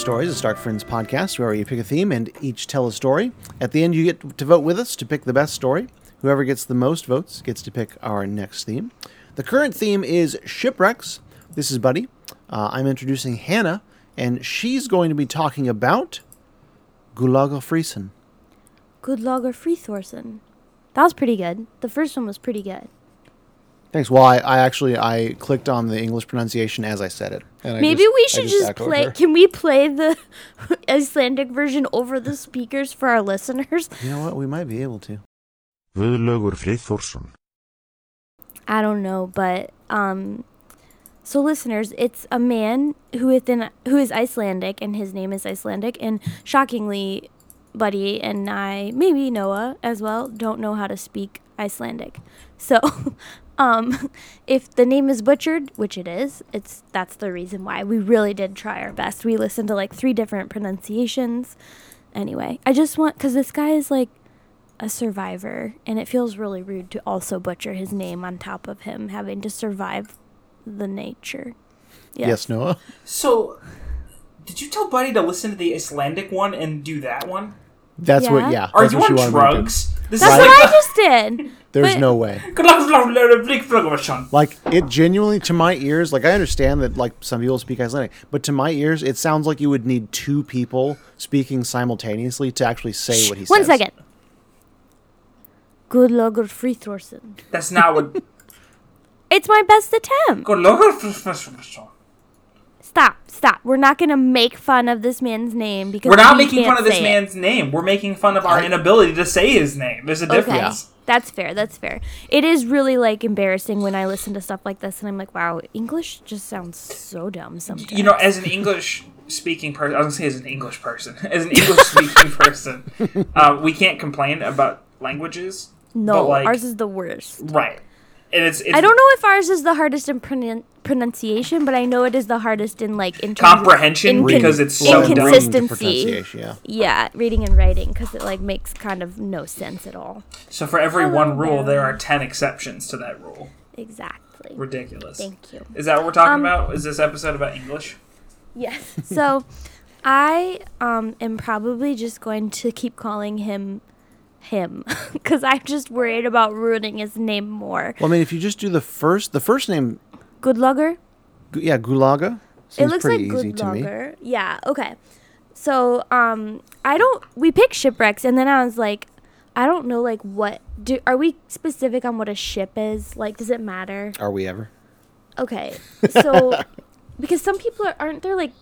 Stories, a Stark Friends podcast where you pick a theme and each tell a story. At the end, you get to vote with us to pick the best story. Whoever gets the most votes gets to pick our next theme. The current theme is shipwrecks. This is Buddy. Uh, I'm introducing Hannah, and she's going to be talking about Gulaga Friesen. Good Lager Frithorsen. That was pretty good. The first one was pretty good. Thanks. Well, I, I actually I clicked on the English pronunciation as I said it. and I Maybe just- we I should just, play. her. Can we play the Icelandic version over the speakers for our listeners? You know what? We might be able to. Guðlaugur Friðþórsson. I don't know, but um, so listeners, it's a man who within who is Icelandic, and his name is Icelandic, and shockingly, Buddy and I, maybe Noah as well, don't know how to speak Icelandic. So, um, if the name is butchered, which it is, it's that's the reason why we really did try our best. We listened to like three different pronunciations. Anyway, I just want because this guy is like a survivor, and it feels really rude to also butcher his name on top of him having to survive the nature. Yeah. Yes, Noah. So, did you tell Buddy to listen to the Icelandic one and do that one? That's Yeah. what. Yeah. Are that's you what on she wanted me to do. drugs? This That's is what like I just did. There's But- no way. the- Like it genuinely to my ears, like I understand that like some people speak Icelandic, but to my ears it sounds like you would need two people speaking simultaneously to actually say what he One says. second. Good Lager Frithorsen. That's not what. It's my best attempt. Good luck. Stop, stop. We're not gonna make fun of this man's name because We're not we making can't fun of this say it. man's name. We're making fun of our inability to say his name. There's a Okay, difference. that's fair. That's fair. It is really like embarrassing when I listen to stuff like this, and I'm like, wow, English just sounds so dumb sometimes. You know, as an English speaking person, I was gonna say as an English person, as an English speaking person, uh, we can't complain about languages. no, but, like- ours is the worst. Right. And it's, it's I don't know if ours is the hardest in pronun- pronunciation, but I know it is the hardest in like in comprehension incon- because it's so Well, and dumb. reading to Inconsistency. Yeah. Yeah, reading and writing because it like makes kind of no sense at all. So for every one rule, there. there are ten exceptions to that rule. Exactly. Ridiculous. Thank you. Is that what we're talking Um, about? Is this episode about English? Yes. So, I um am probably just going to keep calling him him because I'm just worried about ruining his name more. Well, I mean, if you just do the first, the first name, Good Lugger. gu- yeah, Gulaga. It looks like easy Good to me. Yeah. Okay. So um, I don't. We picked shipwrecks, and then I was like, I don't know, like what do are we specific on what a ship is? Like, does it matter? Are we ever? Okay. So because some people are, aren't there like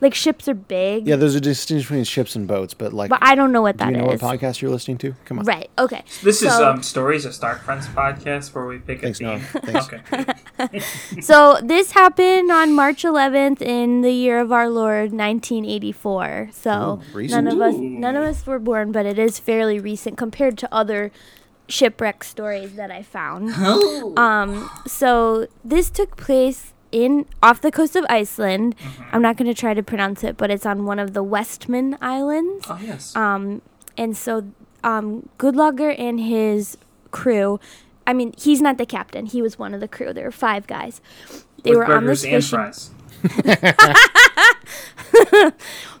like ships are big. Yeah, there's a distinction between ships and boats, but like, But I don't know what do that you know is. what podcast you're listening to? Come on. Right. Okay. This is um, Stories of Stark Friends podcast where we pick Thanks, a Noah. theme. Thanks. Okay. So this happened on March 11th in the year of our Lord 1984. So Ooh, none of us none of us were born, but it is fairly recent compared to other shipwreck stories that I found. Um, so this took place in off the coast of Iceland. I'm not going to try to pronounce it, but it's on one of the Westman Islands. Oh yes. Um, and so um, Goodlager and his crew. I mean, he's not the captain. He was one of the crew. There were five guys. They With were on this fishing.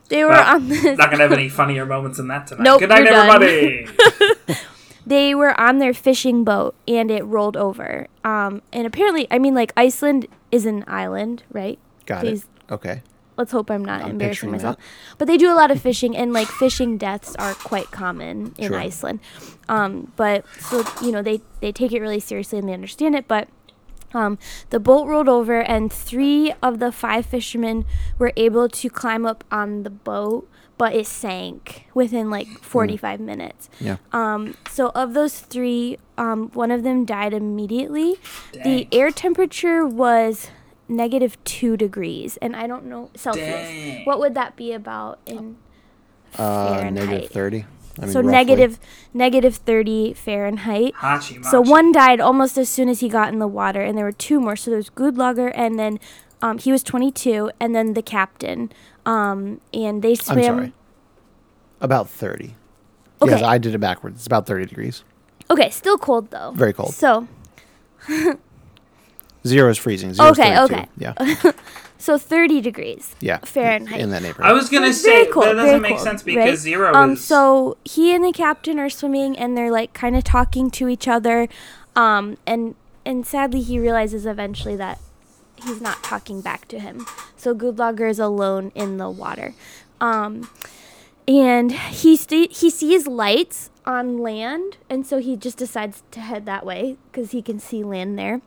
They were Well, on this. Not gonna have any funnier moments than that tonight. Nope, Good night, everybody. they were on their fishing boat and it rolled over. Um, and apparently, I mean, like Iceland is an island, right? Got Please, it. Okay. Let's hope I'm not I'm embarrassing myself. that. But they do a lot of fishing, and like fishing deaths are quite common in Sure. Iceland. Um, but so you know they they take it really seriously and they understand it. But um, the boat rolled over, and three of the five fishermen were able to climb up on the boat, but it sank within like 45 minutes. Yeah. Um, so of those three, um, one of them died immediately. Dang. The air temperature was negative two degrees, and I don't know Celsius. Dang. What would that be about in Uh, Fahrenheit? negative thirty. I mean, so roughly. negative negative thirty Fahrenheit. Hachi So one died almost as soon as he got in the water, and there were two more. So there's Goodlager, and then um, he was 22, and then the captain. Um, and they I'm swam. sorry. About thirty. Okay. Yes, I did it backwards. It's about thirty degrees. Okay, still cold though. Very cold. So Zero is freezing. Zero Okay, 32. okay. Yeah. So 30 degrees. Yeah. Fahrenheit. In that neighborhood. I was gonna It's very say cold, that doesn't make cold, sense because right? zero um, is. So he and the captain are swimming, and they're like kind of talking to each other, um, and and sadly he realizes eventually that he's not talking back to him. So Goodlogger is alone in the water, um, and he sta- he sees lights on land, and so he just decides to head that way because he can see land there,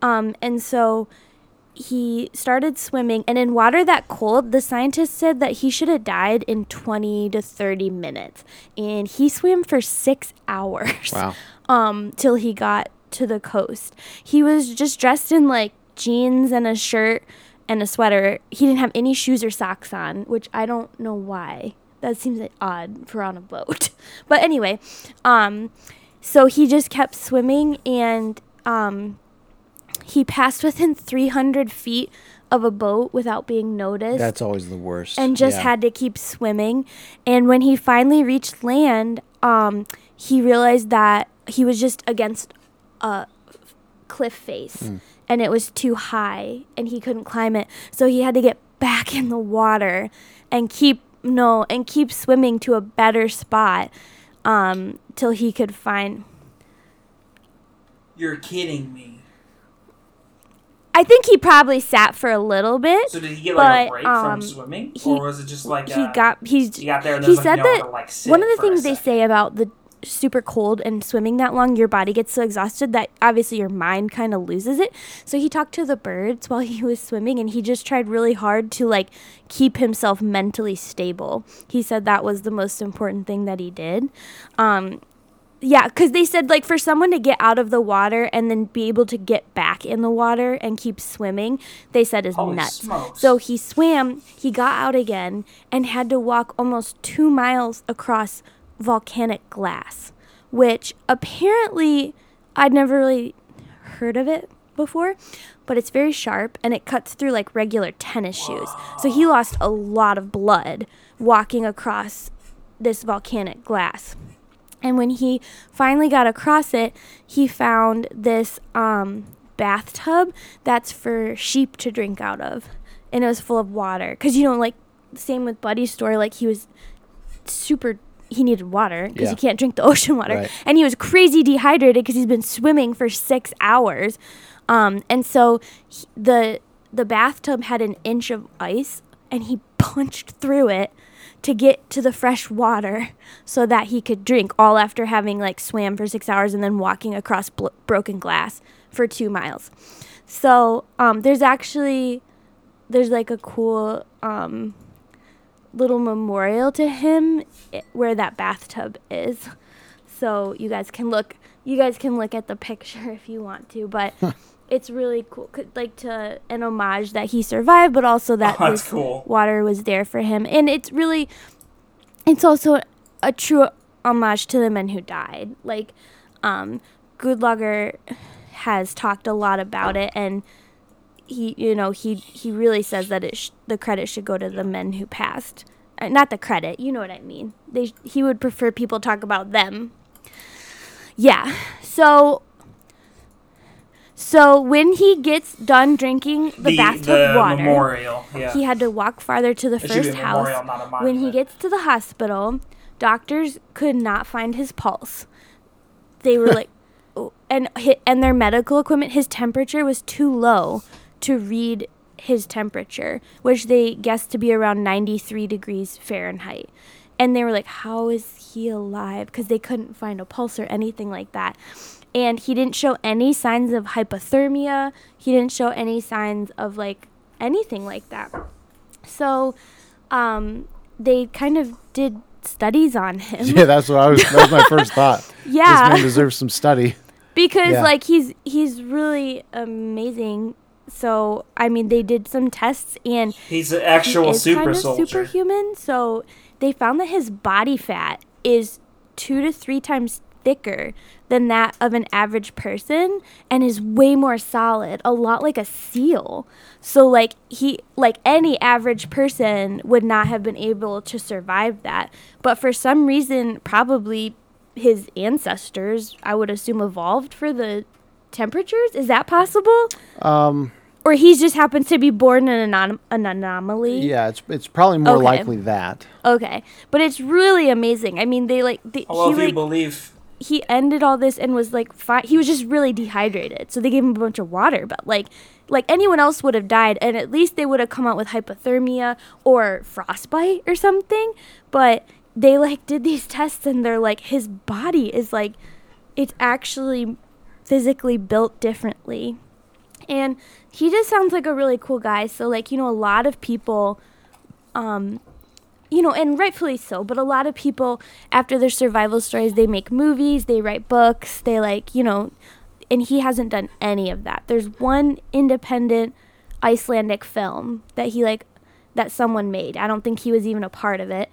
um, and so he started swimming and in water that cold the scientists said that he should have died in 20 to 30 minutes and he swam for six hours Wow. um till he got to the coast he was just dressed in like jeans and a shirt and a sweater he didn't have any shoes or socks on which i don't know why that seems like odd for on a boat but anyway um so he just kept swimming and um he passed within 300 feet of a boat without being noticed That's always the worst. and just Yeah. had to keep swimming. And when he finally reached land, um, he realized that he was just against a cliff face Hmm. And it was too high and he couldn't climb it. So he had to get back in the water and keep no and keep swimming to a better spot um, till he could find You're kidding me. I think he probably sat for a little bit. So did he get like a But, break um, from swimming, he- or was it just like he uh, got he's he got there and he said like, no that like, one of the things they say about the super cold and swimming that long your body gets so exhausted that obviously your mind kind of loses it so he talked to the birds while he was swimming and he just tried really hard to like keep himself mentally stable he said that was the most important thing that he did um yeah, because they said like for someone to get out of the water and then be able to get back in the water and keep swimming, they said is Holy nuts. smokes. So he swam, he got out again, and had to walk almost two miles across volcanic glass, which apparently I'd never really heard of it before, but it's very sharp and it cuts through like regular tennis shoes. So he lost a lot of blood walking across this volcanic glass. And when he finally got across it, he found this um, bathtub that's for sheep to drink out of. And it was full of water. Because, you know, like, same with Buddy's story, like, he was super, he needed water because Yeah. you can't drink the ocean water. Right. And he was crazy dehydrated because he's been swimming for six hours. Um, and so he, the, the bathtub had an inch of ice, and he punched through it to get to the fresh water so that he could drink all after having like swam for six hours and then walking across bl- broken glass for two miles so um, there's actually there's like a cool um, little memorial to him where that bathtub is. So you guys can look you guys can look at the picture if you want to but it's really cool c- like to an homage that he survived but also that Oh, this cool. water was there for him. And it's really it's also a true homage to the men who died. Like um Goodlogger has talked a lot about it and he you know he he really says that it sh- the credit should go to the men who passed uh, not the credit you know what i mean they he would prefer people talk about them yeah so so when he gets done drinking the, bathtub the water memorial. Yeah. he had to walk farther to the It first memorial, house. a When he gets to the hospital, doctors could not find his pulse. They were like, oh, and and their medical equipment, his temperature was too low to read his temperature, which they guessed to be around 93 degrees Fahrenheit. And they were like, how is he alive? Because they couldn't find a pulse or anything like that. And he didn't show any signs of hypothermia. He didn't show any signs of like anything like that. So um, they kind of did studies on him. Yeah, that's what I was. That was my first thought. This Yeah. man deserves some study. because Yeah. like he's he's really amazing. So I mean, they did some tests and He's an he actual is super kind of soldier. superhuman. So they found that his body fat is two to three times thicker than that of an average person and is way more solid a lot like a seal so like he like any average person would not have been able to survive that but for some reason probably his ancestors i would assume evolved for the temperatures is that possible Um, or he just happens to be born an, anom- an anomaly. Yeah, it's it's probably more Okay. likely that. Okay, but it's really amazing. I mean, they like they, Well, he if you like believe, he ended all this and was like fine. He was just really dehydrated, so they gave him a bunch of water. But like, like anyone else would have died, and at least they would have come out with hypothermia or frostbite or something. But they like did these tests, and they're like, his body is like, it's actually physically built differently, and he just sounds like a really cool guy. So like, you know, a lot of people um, you know, and rightfully so, but a lot of people, after their survival stories, they make movies, they write books, they like, you know, and he hasn't done any of that. There's one independent Icelandic film that he like, that someone made. I don't think he was even a part of it.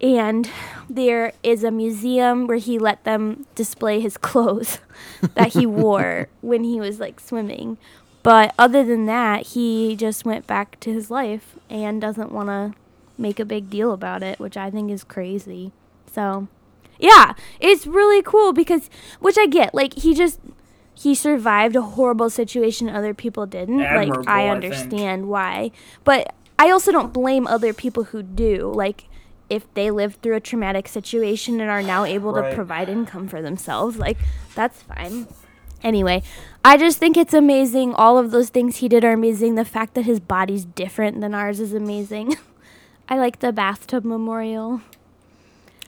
And there is a museum where he let them display his clothes that he wore when he was like swimming. But other than that, he just went back to his life and doesn't want to make a big deal about it, which I think is crazy. So, yeah, it's really cool because, which I get, like, he just, he survived a horrible situation other people didn't. Admirable, like, I I understand why. But I also don't blame other people who do. Like, if they lived through a traumatic situation and are now able Right. to provide income for themselves, like, that's fine. Anyway, I just think it's amazing. All of those things he did are amazing. The fact that his body's different than ours is amazing. I like the bathtub memorial.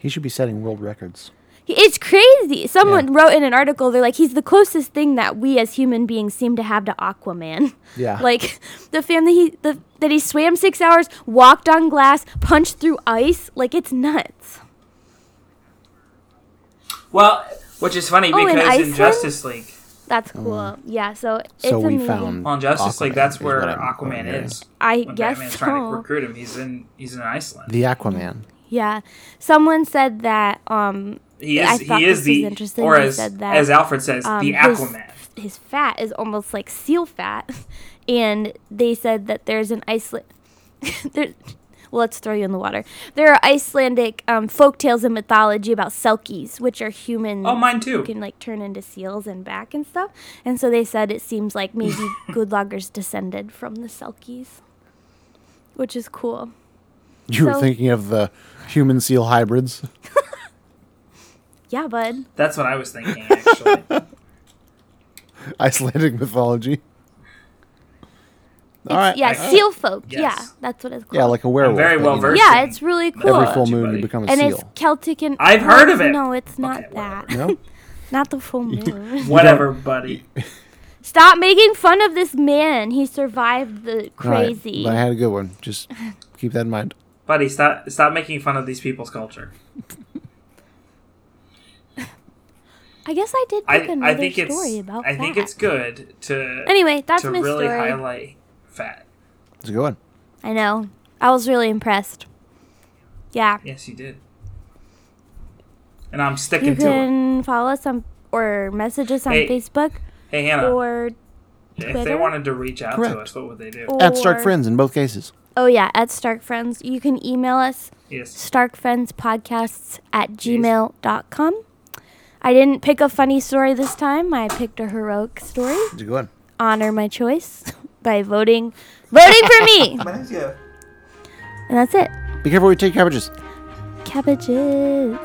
He should be setting world records. He- It's crazy. Someone Yeah. wrote in an article, they're like, he's the closest thing that we as human beings seem to have to Aquaman. Yeah. Like the family that he the, that he swam six hours, walked on glass, punched through ice. Like it's nuts. well, which is funny Oh, because in Iceland? Justice League, That's cool. Yeah. So it's so we amazing. found. well, in Justice League, that's where what I'm- what I'm Aquaman hearing. is. I When guess Batman's trying to recruit him, he's in he's in Iceland. The Aquaman. Yeah. Someone said that. Um. He is thought he is this was the interesting. or as said that, as Alfred says, um, the Aquaman. his fat is almost like seal fat, and they said that there's an Iceland. there, well, let's throw you in the water. There are Icelandic um, folk tales and mythology about selkies, which are human. Oh, mine too. Who can like turn into seals and back and stuff. And so they said it seems like maybe Goodloggers descended from the selkies, which is cool. You were thinking of the human seal hybrids. Yeah, bud. That's what I was thinking actually. Icelandic mythology. All right. Yeah, I- seal folk. Yes. Yeah, that's what it's called. Yeah, like a werewolf. very well versed. Yeah, it's really cool. Every full Technology, moon, you become a and seal. it's Celtic and I've well, heard of it. No, it's not Okay, that. No? Not the full moon. Whatever, buddy. Stop making fun of this man. He survived the All right, crazy. but I had a good one. Just keep that in mind. Buddy, stop stop making fun of these people's culture. I guess I did I, pick another I think it's story about I think fat. it's good to Anyway, that's to my really story. highlight fat. It's a good one. I know. I was really impressed. Yeah. Yes, you did. And I'm sticking You to it. can follow us on or message us on Hey, Facebook Hey Hannah, or if they Twitter? wanted to reach out Correct. to us, what would they do? or At Stark Friends in both cases. Oh yeah, at Stark Friends. You can email us Yes. starkfriendspodcasts at gmail.com. I didn't pick a funny story this time. I picked a heroic story. It's a good one. Honor my choice by voting voting for me. And that's it. Be careful where you take cabbages. Cabbages.